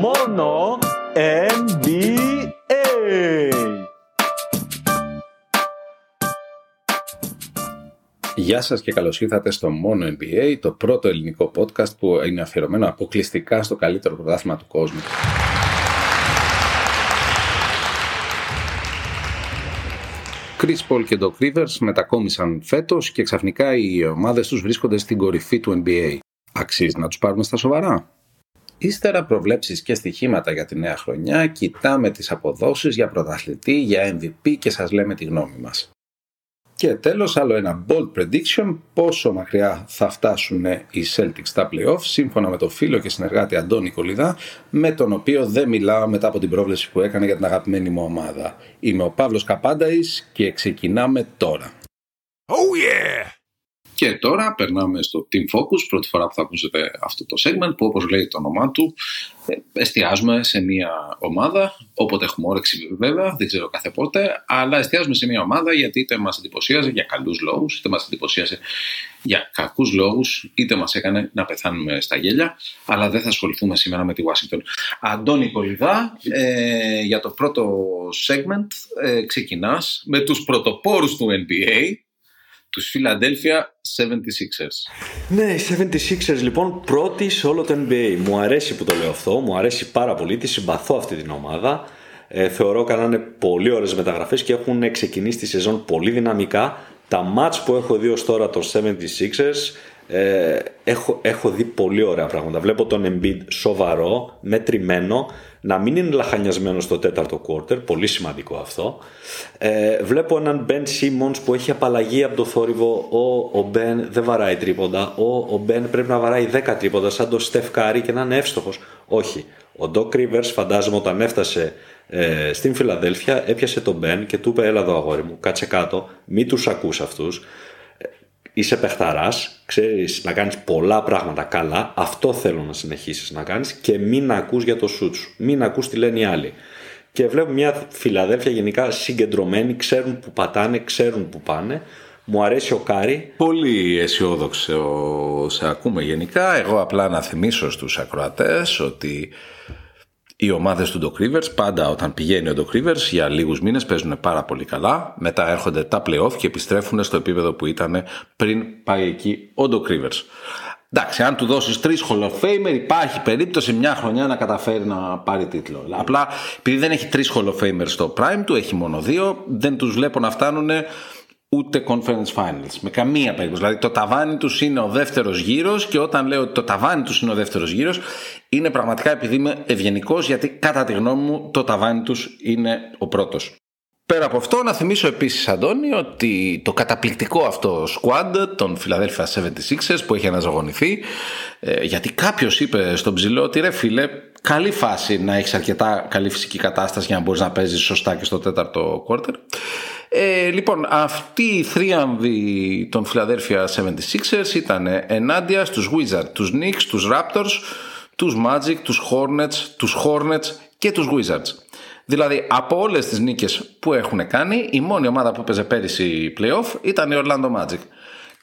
Μόνο NBA. Γεια σας και καλώς ήρθατε στο Μόνο NBA, το πρώτο ελληνικό podcast που είναι αφιερωμένο αποκλειστικά στο καλύτερο πρωτάθλημα του κόσμου. Chris Paul και Doc Rivers μετακόμισαν φέτος και ξαφνικά οι ομάδες τους βρίσκονται στην κορυφή του NBA. Αξίζει να τους πάρουμε στα σοβαρά; Ύστερα προβλέψεις και στοιχήματα για τη νέα χρονιά, κοιτάμε τις αποδόσεις για πρωταθλητή, για MVP και σας λέμε τη γνώμη μας. Και τέλος άλλο ένα bold prediction πόσο μακριά θα φτάσουν οι Celtics στα playoff σύμφωνα με το φίλο και συνεργάτη Αντώνη Κολυδά με τον οποίο δεν μιλάω μετά από την πρόβλεψη που έκανε για την αγαπημένη μου ομάδα. Είμαι ο Παύλος Καπάνταης και ξεκινάμε τώρα. Oh yeah! Και τώρα περνάμε στο Team Focus, πρώτη φορά που θα ακούσετε αυτό το segment που όπως λέει το όνομά του ε, εστιάζουμε σε μια ομάδα, όποτε έχουμε όρεξη βέβαια, δεν ξέρω κάθε πότε, αλλά εστιάζουμε σε μια ομάδα γιατί είτε μας εντυπωσίαζε για καλούς λόγους, είτε μας εντυπωσίαζε για κακούς λόγους, είτε μας έκανε να πεθάνουμε στα γέλια, αλλά δεν θα ασχοληθούμε σήμερα με τη Washington. Αντώνη Κολυδά, ε, για το πρώτο segment ε, ξεκινάς με τους πρωτοπόρους του NBA, τους Philadelphia 76ers. Ναι, οι 76ers λοιπόν πρώτοι σε όλο το NBA. Μου αρέσει που το λέω αυτό, μου αρέσει πάρα πολύ, τη συμπαθώ αυτή την ομάδα. Ε, θεωρώ κάνανε πολύ ωραίες μεταγραφές και έχουν ξεκινήσει τη σεζόν πολύ δυναμικά. Τα match που έχω δει ως τώρα των 76ers ε, έχω, έχω δει πολύ ωραία πράγματα. Βλέπω τον Embiid σοβαρό, μετρημένο, να μην είναι λαχανιασμένο στο τέταρτο quarter, πολύ σημαντικό αυτό. Ε, βλέπω έναν Ben Simmons που έχει απαλλαγή από το θόρυβο. Ο, ο Ben δεν βαράει τρίποντα. Ο, ο Ben πρέπει να βαράει 10 τρίποντα, σαν το Steph Curry και να είναι εύστοχος. Όχι. Ο Doc Rivers, φαντάζομαι, όταν έφτασε ε, στην Φιλαδέλφια, έπιασε τον Ben και του είπε: Έλα εδώ, αγόρι μου, κάτσε κάτω, μην τους ακούς αυτούς είσαι παιχταράς, ξέρεις να κάνεις πολλά πράγματα καλά. Αυτό θέλω να συνεχίσεις να κάνεις και μην ακούς για το σουτ σου. Μην ακούς τι λένε οι άλλοι. Και βλέπω μια Φιλαδέλφια γενικά συγκεντρωμένη, ξέρουν που πατάνε, ξέρουν που πάνε. Μου αρέσει ο Κάρι. Πολύ αισιόδοξο σε ακούμε γενικά. Εγώ απλά να θυμίσω στους ακροατές ότι οι ομάδες του Doc Rivers πάντα όταν πηγαίνει ο Doc Rivers για λίγους μήνες παίζουν πάρα πολύ καλά. Μετά έρχονται τα playoff και επιστρέφουν στο επίπεδο που ήταν πριν πάει εκεί ο Doc Rivers. Εντάξει, αν του δώσεις τρεις Hall of Famer, υπάρχει περίπτωση μια χρονιά να καταφέρει να πάρει τίτλο. Απλά επειδή δεν έχει τρεις Hall of Famer στο prime του, έχει μόνο δύο, δεν τους βλέπω να φτάνουν ούτε conference finals. Με καμία περίπτωση. Δηλαδή το ταβάνι τους είναι ο δεύτερος γύρος και όταν λέω ότι το ταβάνι τους είναι ο δεύτερος γύρος, είναι πραγματικά επειδή είμαι ευγενικός, γιατί κατά τη γνώμη μου το ταβάνι τους είναι ο πρώτος. Πέρα από αυτό, να θυμίσω επίσης, Αντώνη, ότι το καταπληκτικό αυτό squad των Philadelphia 76ers που έχει αναζωογονηθεί, ε, γιατί κάποιος είπε στον ψηλό ότι ρε φίλε, καλή φάση να έχεις αρκετά καλή φυσική κατάσταση για να μπορείς να παίζεις σωστά και στο τέταρτο quarter. Ε, λοιπόν, αυτή η θρίαμβη των Philadelphia 76ers ήταν ενάντια στους Wizards, τους Knicks, τους Raptors, τους Magic, τους Hornets, τους Hornets και τους Wizards. Δηλαδή, από όλες τις νίκες που έχουν κάνει, η μόνη ομάδα που έπαιζε πέρυσι playoff ήταν η Orlando Magic.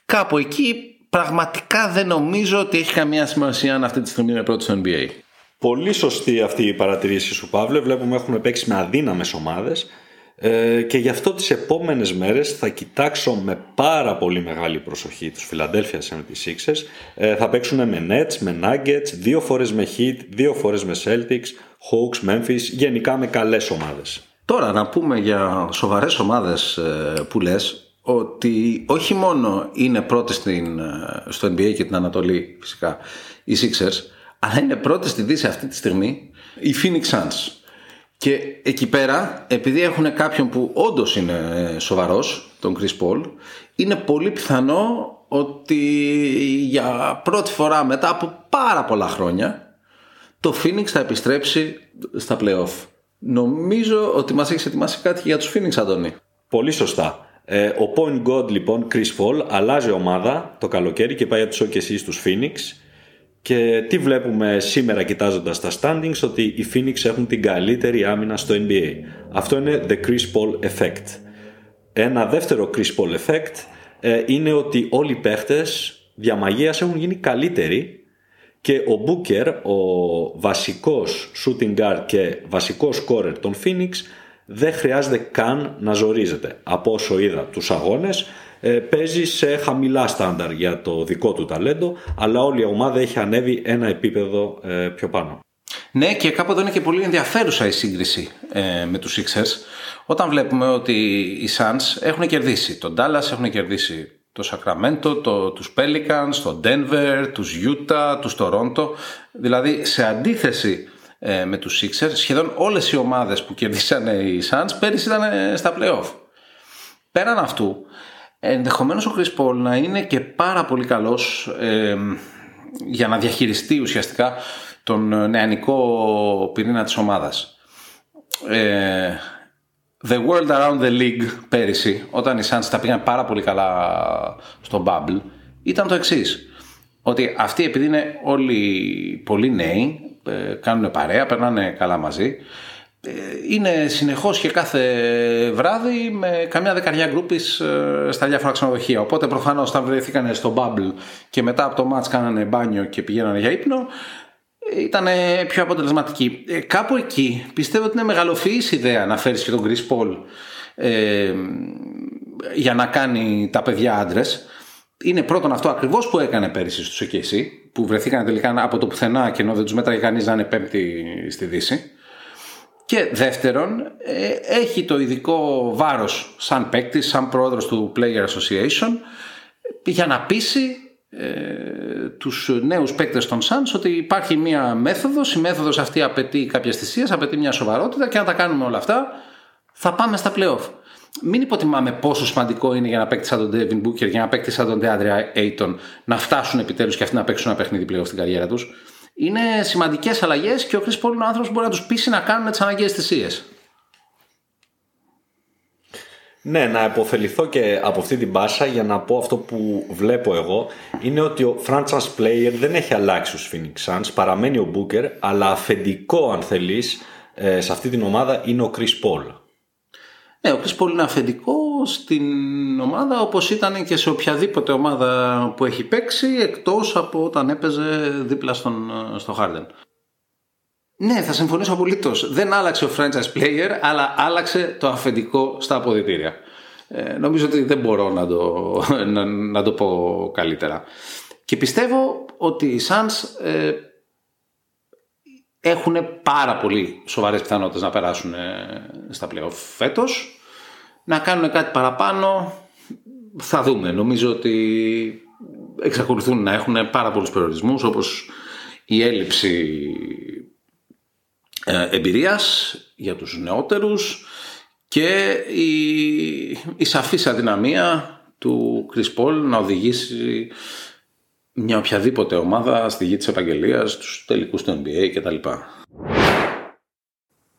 Κάπου εκεί πραγματικά δεν νομίζω ότι έχει καμία σημασία αν αυτή τη στιγμή είναι πρώτη στο NBA. Πολύ σωστή αυτή η παρατηρήση σου, Παύλε. Βλέπουμε έχουμε παίξει με αδύναμες ομάδες ε, και γι' αυτό τις επόμενες μέρες θα κοιτάξω με πάρα πολύ μεγάλη προσοχή τους Philadelphia 76ers. Ε, θα παίξουν με Nets, με Nuggets, δύο φορές με Heat, δύο φορές με Celtics, Hawks, Memphis, γενικά με καλές ομάδες. Τώρα να πούμε για σοβαρές ομάδες ε, που λες ότι όχι μόνο είναι πρώτη στην, ε, στο NBA και την Ανατολή φυσικά οι Sixers, αλλά είναι πρώτη στη Δύση αυτή τη στιγμή οι Phoenix Suns. Και εκεί πέρα, επειδή έχουν κάποιον που όντως είναι ε, σοβαρός, τον Chris Paul, είναι πολύ πιθανό ότι για πρώτη φορά μετά από πάρα πολλά χρόνια το Phoenix θα επιστρέψει στα playoff. Νομίζω ότι μας έχεις ετοιμάσει κάτι για τους Phoenix, Αντώνη. Πολύ σωστά. Ε, ο point god λοιπόν, Chris Paul, αλλάζει ομάδα το καλοκαίρι και πάει από τους OKC στους Phoenix και τι βλέπουμε σήμερα κοιτάζοντας τα standings ότι οι Phoenix έχουν την καλύτερη άμυνα στο NBA. Αυτό είναι the Chris Paul effect. Ένα δεύτερο Chris Paul effect ε, είναι ότι όλοι οι παίχτες διαμαγείας έχουν γίνει καλύτεροι και ο Μπούκερ, ο βασικός shooting guard και βασικός scorer των Phoenix δεν χρειάζεται καν να ζορίζεται. Από όσο είδα τους αγώνες ε, παίζει σε χαμηλά στάνταρ για το δικό του ταλέντο αλλά όλη η ομάδα έχει ανέβει ένα επίπεδο ε, πιο πάνω. Ναι και κάποτε είναι και πολύ ενδιαφέρουσα η σύγκριση ε, με τους Sixers όταν βλέπουμε ότι οι Suns έχουν κερδίσει τον Dallas, έχουν κερδίσει το Sacramento, το, τους Pelicans, το Denver, τους Utah, τους Toronto δηλαδή σε αντίθεση ε, με τους Sixers σχεδόν όλες οι ομάδες που κερδίσανε οι Suns πέρυσι ήταν στα playoff. Πέραν αυτού ενδεχομένως ο Chris Paul να είναι και πάρα πολύ καλός ε, για να διαχειριστεί ουσιαστικά τον νεανικό πυρήνα της ομάδας. Ε, the World Around the League πέρυσι, όταν οι Suns τα πήγαν πάρα πολύ καλά στο Bubble, ήταν το εξής. Ότι αυτοί επειδή είναι όλοι πολύ νέοι, ε, κάνουν παρέα, περνάνε καλά μαζί, ε, είναι συνεχώς και κάθε βράδυ με καμιά δεκαριά γκρούπης ε, στα διάφορα ξενοδοχεία. Οπότε προφανώς όταν βρεθήκανε στο Bubble και μετά από το match κάνανε μπάνιο και πηγαίνανε για ύπνο, ήταν πιο αποτελεσματική. Ε, κάπου εκεί πιστεύω ότι είναι μεγαλοφυής ιδέα να φέρεις και τον Chris Paul ε, για να κάνει τα παιδιά άντρες. Είναι πρώτον αυτό ακριβώς που έκανε πέρυσι στους OKC που βρεθήκαν τελικά από το πουθενά και ενώ δεν τους μέτραγε κανείς να είναι πέμπτη στη Δύση. Και δεύτερον, ε, έχει το ειδικό βάρος σαν παίκτη, σαν πρόεδρος του Player Association για να πείσει ε, τους νέους παίκτες των Suns ότι υπάρχει μια μέθοδος, η μέθοδος αυτή απαιτεί κάποιες θυσίες, απαιτεί μια σοβαρότητα και αν τα κάνουμε όλα αυτά θα πάμε στα playoff. Μην υποτιμάμε πόσο σημαντικό είναι για να παίξει σαν τον Devin Booker, για να παίξει σαν τον DeAndre Ayton να φτάσουν επιτέλους και αυτοί να παίξουν ένα παιχνίδι playoff στην καριέρα τους. Είναι σημαντικές αλλαγές και ο Chris Paul είναι ο άνθρωπος που μπορεί να τους πείσει να κάνουν τις αναγκαίες θυσίες. Ναι, να υποφεληθώ και από αυτή την πάσα για να πω αυτό που βλέπω εγώ είναι ότι ο franchise player δεν έχει αλλάξει στους Phoenix Suns, παραμένει ο Booker, αλλά αφεντικό αν θέλεις ε, σε αυτή την ομάδα είναι ο Chris Paul. Ναι, ο Chris Paul είναι αφεντικό στην ομάδα όπως ήταν και σε οποιαδήποτε ομάδα που έχει παίξει εκτός από όταν έπαιζε δίπλα στον, στο Harden. Ναι, θα συμφωνήσω απολύτως. Δεν άλλαξε ο franchise player, αλλά άλλαξε το αφεντικό στα αποδητήρια. Ε, νομίζω ότι δεν μπορώ να το, να, να το πω καλύτερα. Και πιστεύω ότι οι Suns ε, έχουν πάρα πολύ σοβαρές πιθανότητες να περάσουν ε, στα playoff φέτος. Να κάνουν κάτι παραπάνω θα δούμε. Νομίζω ότι εξακολουθούν να έχουν πάρα πολλούς περιορισμούς όπως η έλλειψη ε, εμπειρίας για τους νεότερους και η, η σαφής αδυναμία του Chris Paul να οδηγήσει μια οποιαδήποτε ομάδα στη γη της επαγγελίας, στους τελικούς του NBA κτλ.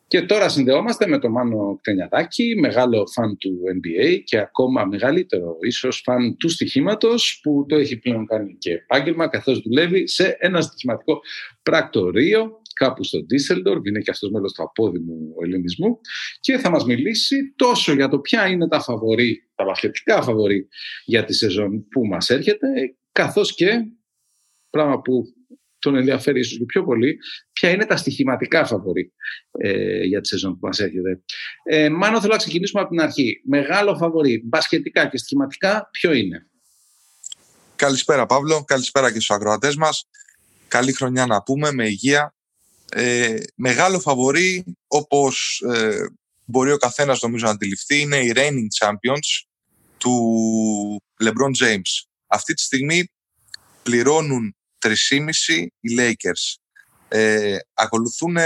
Και τώρα συνδεόμαστε με τον Μάνο Κτενιαδάκη, μεγάλο φαν του NBA και ακόμα μεγαλύτερο ίσως φαν του στοιχήματος που το έχει πλέον κάνει και επάγγελμα καθώς δουλεύει σε ένα στοιχηματικό πρακτορείο κάπου στο Ντίσσελντορ, είναι και αυτός μέλος του απόδημου ελληνισμού και θα μας μιλήσει τόσο για το ποια είναι τα φαβορή, τα βαθλητικά φαβορή για τη σεζόν που μας έρχεται, καθώς και πράγμα που τον ενδιαφέρει ίσως και πιο πολύ, ποια είναι τα στοιχηματικά φαβορή ε, για τη σεζόν που μας έρχεται. Ε, Μάνο, θέλω να ξεκινήσουμε από την αρχή. Μεγάλο φαβορή, μπασκετικά και στοιχηματικά, ποιο είναι; Καλησπέρα Παύλο, καλησπέρα και στους ακροατές μας. Καλή χρονιά να πούμε, με υγεία, ε, μεγάλο φαβορή, όπως ε, μπορεί ο καθένας νομίζω να αντιληφθεί, είναι οι reigning champions του LeBron James. Αυτή τη στιγμή πληρώνουν 3,5 οι Lakers. Ε, ακολουθούν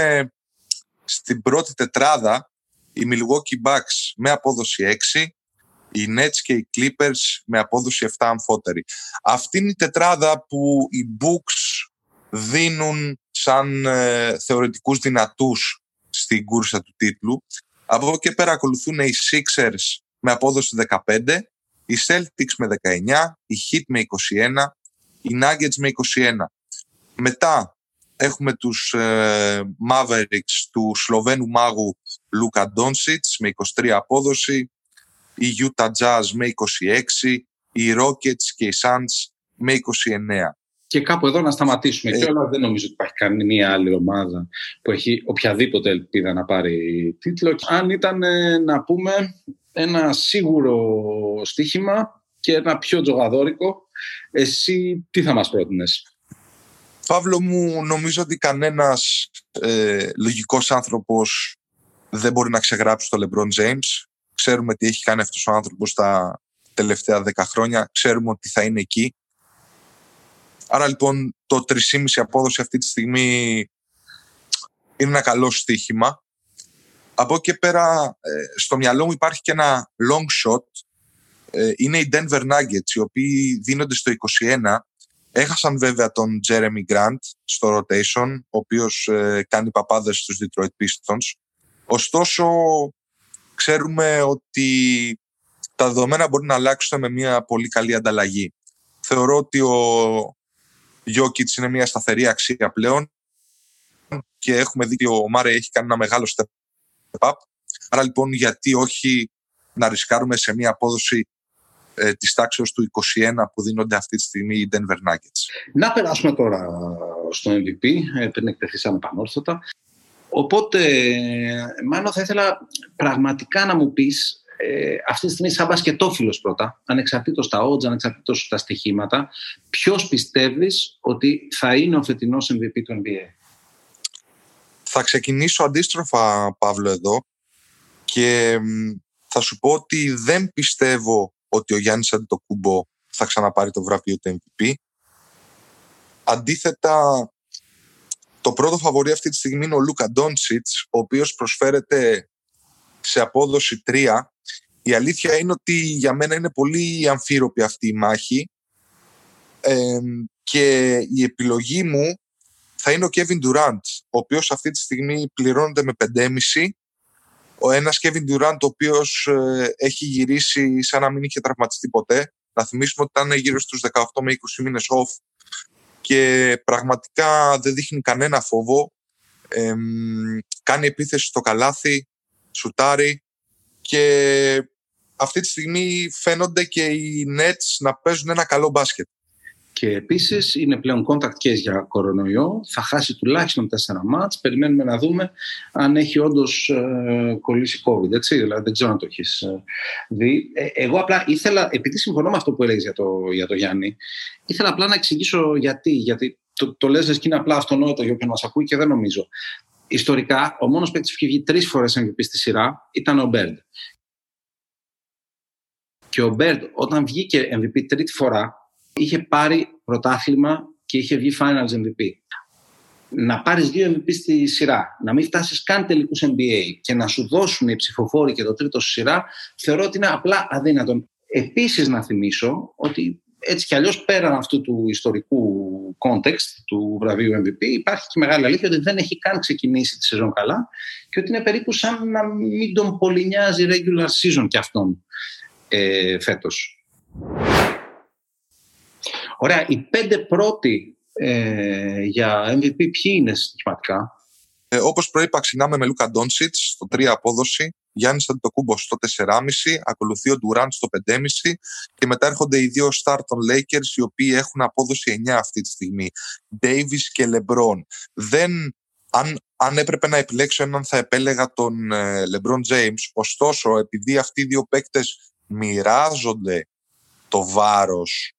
στην πρώτη τετράδα οι Milwaukee Bucks με απόδοση 6, οι Nets και οι Clippers με απόδοση 7 αμφότερη. Αυτή είναι η τετράδα που οι Bucks δίνουν σαν ε, θεωρητικούς δυνατούς στην κούρσα του τίτλου. Από εδώ και πέρα ακολουθούν οι Sixers με απόδοση 15, οι Celtics με 19, οι Heat με 21, οι Nuggets με 21. Μετά έχουμε τους ε, Mavericks του Σλοβαίνου μάγου Λούκα Ντόνσιτς με 23 απόδοση, οι Utah Jazz με 26, οι Rockets και οι Suns με 29. και κάπου εδώ να σταματήσουμε. Ε... Και όλα δεν νομίζω ότι υπάρχει καμία άλλη ομάδα που έχει οποιαδήποτε ελπίδα να πάρει τίτλο. Αν ήταν ε, να πούμε ένα σίγουρο στοίχημα και ένα πιο τζογαδόρικο, εσύ τι θα μας πρότεινες; Παύλο μου, νομίζω ότι κανένας ε, λογικός άνθρωπος δεν μπορεί να ξεγράψει το LeBron James. Ξέρουμε τι έχει κάνει αυτός ο άνθρωπος τα τελευταία δέκα χρόνια. Ξέρουμε ότι θα είναι εκεί. Άρα λοιπόν το 3,5 απόδοση αυτή τη στιγμή είναι ένα καλό στοίχημα. Από εκεί πέρα ε, στο μυαλό μου υπάρχει και ένα long shot. Ε, είναι οι Denver Nuggets, οι οποίοι δίνονται στο 21. Έχασαν βέβαια τον Jeremy Grant στο rotation, ο οποίος ε, κάνει παπάδες στους Detroit Pistons. Ωστόσο, ξέρουμε ότι τα δεδομένα μπορεί να αλλάξουν με μια πολύ καλή ανταλλαγή. Θεωρώ ότι ο Jokic είναι μια σταθερή αξία πλέον και έχουμε δει ότι ο Μάρε έχει κάνει ένα μεγάλο step up. Άρα λοιπόν γιατί όχι να ρισκάρουμε σε μια απόδοση ε, της τάξης του 21 που δίνονται αυτή τη στιγμή οι Denver Nuggets; Να περάσουμε τώρα στο MVP, ε, πριν εκτεθήσαμε πανόρθωτα. Οπότε, μάλλον θα ήθελα πραγματικά να μου πεις ε, αυτή τη στιγμή σαν μπασκετόφιλος πρώτα, ανεξαρτήτως τα odds, ανεξαρτήτως τα στοιχήματα, ποιος πιστεύεις ότι θα είναι ο φετινός MVP του NBA. Θα ξεκινήσω αντίστροφα, Παύλο, εδώ και θα σου πω ότι δεν πιστεύω ότι ο Γιάννης Αντιτοκούμπο θα ξαναπάρει το βραβείο του MVP. Αντίθετα, το πρώτο φαβορή αυτή τη στιγμή είναι ο Λούκα Ντόντσιτς, ο οποίος προσφέρεται σε απόδοση 3. Η αλήθεια είναι ότι για μένα είναι πολύ αμφίροπη αυτή η μάχη και η επιλογή μου θα είναι ο Kevin Durant, ο οποίος αυτή τη στιγμή πληρώνεται με 5,5 ο ένας Kevin Durant ο οποίος ε, έχει γυρίσει σαν να μην είχε τραυματιστεί ποτέ. Να θυμίσουμε ότι ήταν γύρω στους 18 με 20 μήνες off και πραγματικά δεν δείχνει κανένα φόβο. κάνει επίθεση στο καλάθι, σουτάρει και αυτή τη στιγμή φαίνονται και οι Nets να παίζουν ένα καλό μπάσκετ. Και επίσης είναι πλέον contact case για κορονοϊό. Θα χάσει τουλάχιστον τέσσερα μάτς. Περιμένουμε να δούμε αν έχει όντως ε, κολλήσει COVID. Έτσι, δηλαδή δεν ξέρω αν το έχεις ε, δει. Ε, εγώ απλά ήθελα, επειδή συμφωνώ με αυτό που έλεγες για το, για το Γιάννη, ήθελα απλά να εξηγήσω γιατί. Γιατί το, το λες και είναι απλά αυτονόητο για όποιον μας ακούει και δεν νομίζω. Ιστορικά, ο μόνος παίκτης που έχει βγει τρεις φορές MVP στη σειρά ήταν ο Μπέρντ. Και ο Μπέρντ, όταν βγήκε MVP τρίτη φορά, είχε πάρει πρωτάθλημα και είχε βγει Finals MVP. Να πάρεις δύο MVP στη σειρά, να μην φτάσεις καν τελικούς NBA και να σου δώσουν οι ψηφοφόροι και το τρίτο στη σειρά, θεωρώ ότι είναι απλά αδύνατο. Επίσης, να θυμίσω ότι έτσι κι αλλιώς πέραν αυτού του ιστορικού context του βραβείου MVP, υπάρχει και μεγάλη αλήθεια ότι δεν έχει καν ξεκινήσει τη σεζόν καλά και ότι είναι περίπου σαν να μην τον πολύ νοιάζει regular season κι αυτόν ε, φέτος. Ωραία, οι πέντε πρώτοι ε, για MVP ποιοι είναι στοιχηματικά. Ε, όπως προείπα, ξεκινάμε με Λούκα Ντόνσιτς στο 3 απόδοση, Γιάννης Αντιτοκούμπος στο 4,5, ακολουθεί ο Ντουράντ στο 5,5 και μετά έρχονται οι δύο Star των Lakers οι οποίοι έχουν απόδοση 9 αυτή τη στιγμή. Davis και LeBron. Δεν, αν, αν έπρεπε να επιλέξω έναν θα επέλεγα τον ε, LeBron James. Ωστόσο, επειδή αυτοί οι δύο παίκτες μοιράζονται το βάρος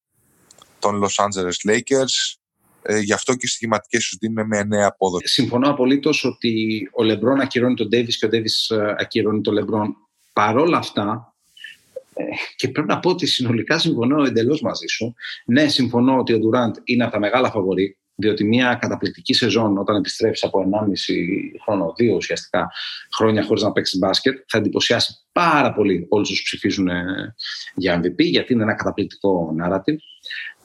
των Los Angeles Lakers. Ε, γι' αυτό και οι στοιχηματικέ του δίνουν με νέα απόδοση. Συμφωνώ απολύτως ότι ο Λεμπρόν ακυρώνει τον Ντέβι και ο Ντέβι ε, ακυρώνει τον Λεμπρόν. Παρόλα αυτά, ε, και πρέπει να πω ότι συνολικά συμφωνώ εντελώς μαζί σου. Ναι, συμφωνώ ότι ο Ντουραντ είναι από τα μεγάλα φαβορή, διότι μια καταπληκτική σεζόν όταν επιστρέψει από 1,5 χρόνο, δύο ουσιαστικά χρόνια χωρίς να παίξεις μπάσκετ, θα εντυπωσιάσει πάρα πολύ όλους του ψηφίζουν για MVP, γιατί είναι ένα καταπληκτικό narrative.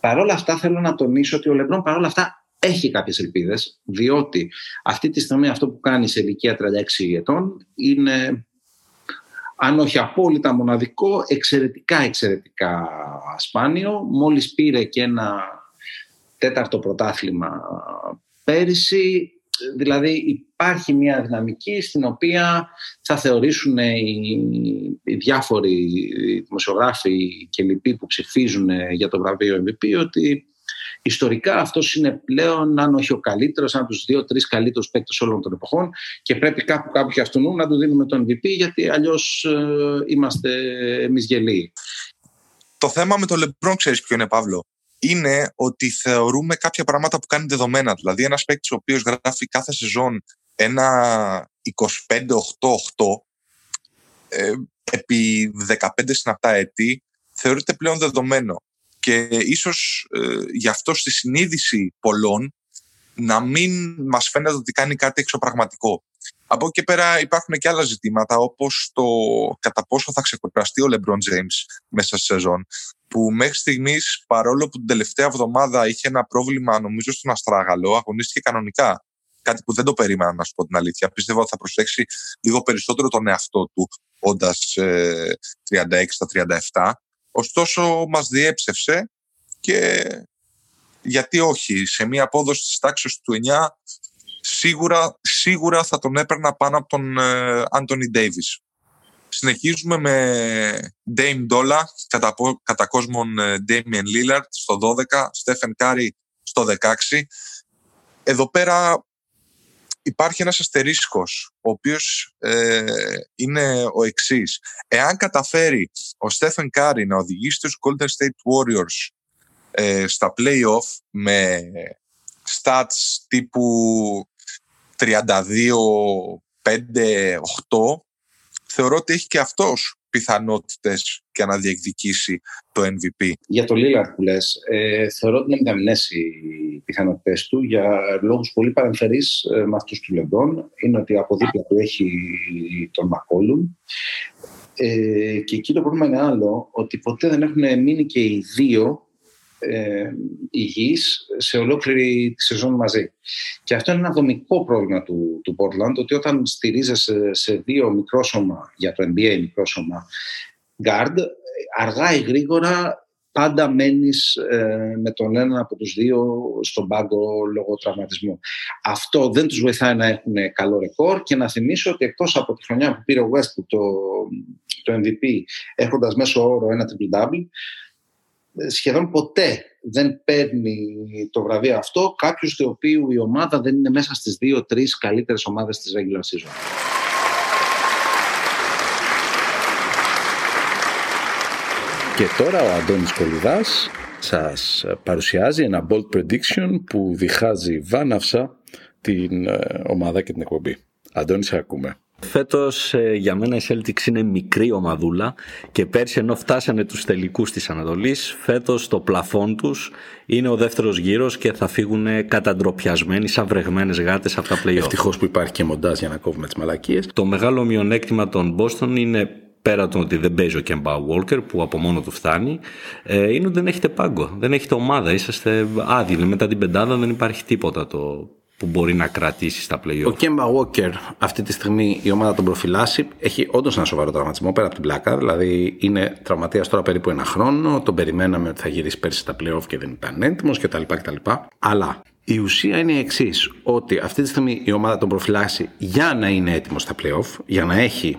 Παρ' όλα αυτά θέλω να τονίσω ότι ο Λεμπρόν παρόλα αυτά έχει κάποιες ελπίδες, διότι αυτή τη στιγμή αυτό που κάνει σε ηλικία 36 ετών είναι αν όχι απόλυτα μοναδικό, εξαιρετικά εξαιρετικά σπάνιο. Μόλις πήρε και ένα τέταρτο πρωτάθλημα πέρυσι, δηλαδή υπάρχει μια δυναμική στην οποία θα θεωρήσουν οι, διάφοροι δημοσιογράφοι και λοιποί που ψηφίζουν για το βραβείο MVP ότι Ιστορικά αυτός είναι πλέον, αν όχι ο καλύτερος, αν από του δύο-τρει καλύτερους παίκτες όλων των εποχών και πρέπει κάπου κάπου και αυτού να του δίνουμε τον MVP γιατί αλλιώς ε, είμαστε εμείς γελοί. Το θέμα με το LeBron, ξέρεις ποιο είναι, Παύλο; Είναι ότι θεωρούμε κάποια πράγματα που κάνει δεδομένα. Δηλαδή, ένας παίκτης ο οποίος γράφει κάθε σεζόν ένα 25-8-8 ε, επί 15 συναπτά έτη θεωρείται πλέον δεδομένο. Και ίσως ε, γι' αυτό στη συνείδηση πολλών να μην μας φαίνεται ότι κάνει κάτι εξωπραγματικό. Από εκεί πέρα υπάρχουν και άλλα ζητήματα όπως το κατά πόσο θα ξεκουραστεί ο LeBron James μέσα στη σεζόν που μέχρι στιγμής παρόλο που την τελευταία εβδομάδα είχε ένα πρόβλημα νομίζω στον Αστράγαλο αγωνίστηκε κανονικά κάτι που δεν το περίμενα να σου πω την αλήθεια. Πίστευα ότι θα προσέξει λίγο περισσότερο τον εαυτό του όντας ε, 36 στα 37. Ωστόσο μας διέψευσε και γιατί όχι, σε μια απόδοση της τάξης του 9 σίγουρα, σίγουρα θα τον έπαιρνα πάνω από τον Άντωνι ε, Ντέιβις. Συνεχίζουμε με Dame Dola, κατά, κατά κόσμον ε, Damian Lillard στο 12, Stephen Curry στο 16. Εδώ πέρα υπάρχει ένας αστερίσκος, ο οποίος ε, είναι ο εξής. Εάν καταφέρει ο Στέφεν Κάρι να οδηγήσει τους Golden State Warriors ε, στα play-off με stats τύπου 32, 5, 8, θεωρώ ότι έχει και αυτός πιθανότητες και να διεκδικήσει το MVP. Για το Lillard που λες, ε, θεωρώ ότι είναι μηδαμινές οι πιθανότητες του για λόγους πολύ παρεμφερείς ε, με αυτούς του Λεμπρόν. Είναι ότι από δίπλα του έχει τον Μακόλουμ ε, και εκεί το πρόβλημα είναι άλλο, ότι ποτέ δεν έχουν μείνει και οι δύο ε, υγιείς σε ολόκληρη τη σεζόν μαζί. Και αυτό είναι ένα δομικό πρόβλημα του, του Portland, ότι όταν στηρίζεσαι σε δύο μικρόσωμα, για το NBA μικρόσωμα, guard, αργά ή γρήγορα πάντα μένεις ε, με τον ένα από τους δύο στον πάγκο λόγω τραυματισμού. Αυτό δεν τους βοηθάει να έχουν καλό ρεκόρ και να θυμίσω ότι εκτός από τη χρονιά που πήρε ο Westbrook το, το MVP έχοντας μέσω όρο ένα triple-double, σχεδόν ποτέ δεν παίρνει το βραβείο αυτό κάποιος του οποίου η ομάδα δεν είναι μέσα στις δύο-τρεις καλύτερες ομάδες της regular season. Και τώρα ο Αντώνης Κολυδάς σας παρουσιάζει ένα bold prediction που διχάζει βάναυσα την ε, ομάδα και την εκπομπή. Αντώνη, σε ακούμε. Φέτος ε, για μένα η Celtics είναι μικρή ομαδούλα και πέρσι ενώ φτάσανε τους τελικούς της Ανατολής φέτος το πλαφόν τους είναι ο δεύτερος γύρος και θα φύγουν καταντροπιασμένοι σαν βρεγμένες γάτες από τα play Ευτυχώς που υπάρχει και μοντάζ για να κόβουμε τις μαλακίες. Το μεγάλο μειονέκτημα των Boston είναι πέρα το ότι δεν παίζει ο Κέμπα Walker που από μόνο του φτάνει, ε, είναι ότι δεν έχετε πάγκο, δεν έχετε ομάδα, είσαστε άδειλοι. Μετά την πεντάδα δεν υπάρχει τίποτα το που μπορεί να κρατήσει στα play Ο Κέμπα Walker αυτή τη στιγμή η ομάδα τον προφυλάσσει. Έχει όντως ένα σοβαρό τραυματισμό πέρα από την πλάκα. Δηλαδή είναι τραυματίας τώρα περίπου ένα χρόνο. Τον περιμέναμε ότι θα γυρίσει πέρσι στα playoff και δεν ήταν έτοιμο κτλ. κτλ. Αλλά η ουσία είναι η εξής: Ότι αυτή τη στιγμή η ομάδα τον προφυλάσσει για να είναι έτοιμος στα playoff, για να έχει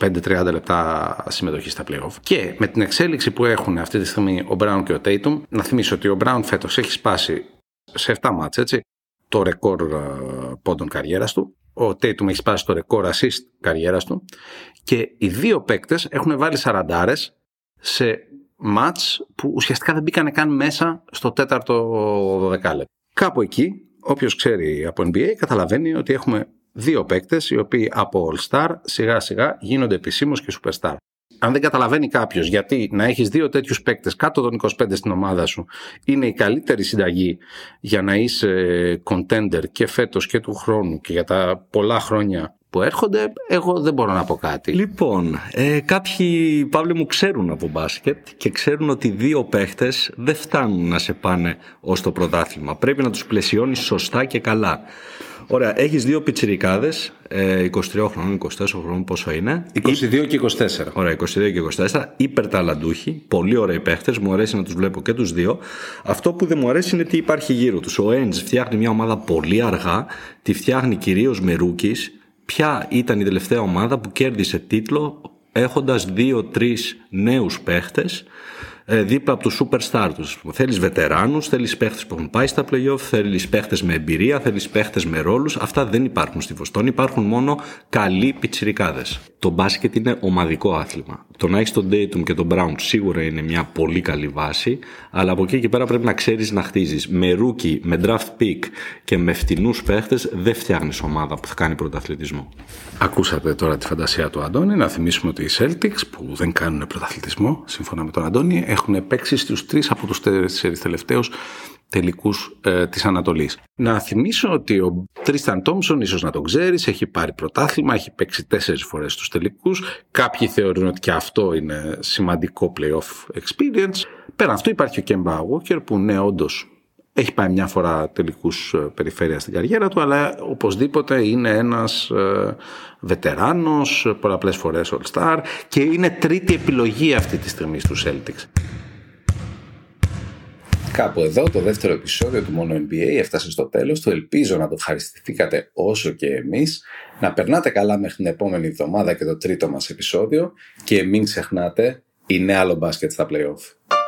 25-30 λεπτά συμμετοχή στα playoff. Και με την εξέλιξη που έχουν αυτή τη στιγμή ο Brown και ο Tatum, να θυμίσω ότι ο Brown φέτος έχει σπάσει σε 7 μάτς, έτσι, το ρεκόρ ε, πόντων καριέρας του. Ο Tatum έχει σπάσει το ρεκόρ assist καριέρας του. Και οι δύο παίκτες έχουν βάλει 40 σε μάτς που ουσιαστικά δεν μπήκανε καν μέσα στο τέταρτο δεκάλεπτο. Κάπου εκεί, όποιος ξέρει από NBA καταλαβαίνει ότι έχουμε δύο παίκτες οι οποίοι από All Star σιγά σιγά γίνονται επισήμως και Superstar. Αν δεν καταλαβαίνει κάποιος γιατί να έχεις δύο τέτοιους παίκτες κάτω των 25 στην ομάδα σου είναι η καλύτερη συνταγή για να είσαι contender και φέτος και του χρόνου και για τα πολλά χρόνια που έρχονται, εγώ δεν μπορώ να πω κάτι. Λοιπόν, ε, κάποιοι Παύλοι μου ξέρουν από μπάσκετ και ξέρουν ότι δύο παίχτες δεν φτάνουν να σε πάνε ως το πρωτάθλημα. Πρέπει να τους πλαισιώνεις σωστά και καλά. Ωραία, έχεις δύο πιτσιρικάδες, 23 χρόνων, 24 χρόνων, πόσο είναι; 22 και 24. Ωραία, 22 και 24. Υπερταλαντούχοι, πολύ ωραίοι παίχτες. Μου αρέσει να τους βλέπω και τους δύο. Αυτό που δεν μου αρέσει είναι τι υπάρχει γύρω τους. Ο Έντζ φτιάχνει μια ομάδα πολύ αργά, τη φτιάχνει κυρίως με ρούκις. Ποια ήταν η τελευταία ομάδα που κέρδισε τίτλο έχοντας δύο-τρεις νέους παίχτες ε, δίπλα από τους superstar τους. Θέλεις βετεράνους, θέλεις παίχτες που έχουν πάει στα playoff, θέλεις παίχτες με εμπειρία, θέλεις παίχτες με ρόλους. Αυτά δεν υπάρχουν στη Βοστόνη. Υπάρχουν μόνο καλοί πιτσιρικάδες. Το μπάσκετ είναι ομαδικό άθλημα. Το να έχεις τον Dayton και τον Brown σίγουρα είναι μια πολύ καλή βάση, αλλά από εκεί και πέρα πρέπει να ξέρεις να χτίζεις. Με rookie, με draft pick και με φτηνούς παίχτες δεν φτιάχνεις ομάδα που θα κάνει πρωταθλητισμό. Ακούσατε τώρα τη φαντασία του Αντώνη. Να θυμίσουμε ότι οι Celtics που δεν κάνουν πρωταθλητισμό, σύμφωνα με τον Αντώνη, έχουν παίξει στους τρεις από τους τέσσερις τελευταίους τελικούς ε, της Ανατολής. Να θυμίσω ότι ο Τρίσταν Τόμσον, ίσως να τον ξέρεις, έχει πάρει πρωτάθλημα, έχει παίξει τέσσερις φορές στους τελικούς. Κάποιοι θεωρούν ότι και αυτό είναι σημαντικό playoff experience. Πέραν αυτού υπάρχει ο Κέμπα Walker που ναι όντως έχει πάει μια φορά τελικούς ε, περιφέρεια στην καριέρα του, αλλά οπωσδήποτε είναι ένας ε, βετεράνος, πολλαπλές φορές All-Star και είναι τρίτη επιλογή αυτή τη στιγμή στους Celtics. Κάπου εδώ το δεύτερο επεισόδιο του Μόνο NBA έφτασε στο τέλος του. Ελπίζω να το ευχαριστηθήκατε όσο και εμείς. Να περνάτε καλά μέχρι την επόμενη εβδομάδα και το τρίτο μας επεισόδιο και μην ξεχνάτε, είναι άλλο μπάσκετ στα playoff.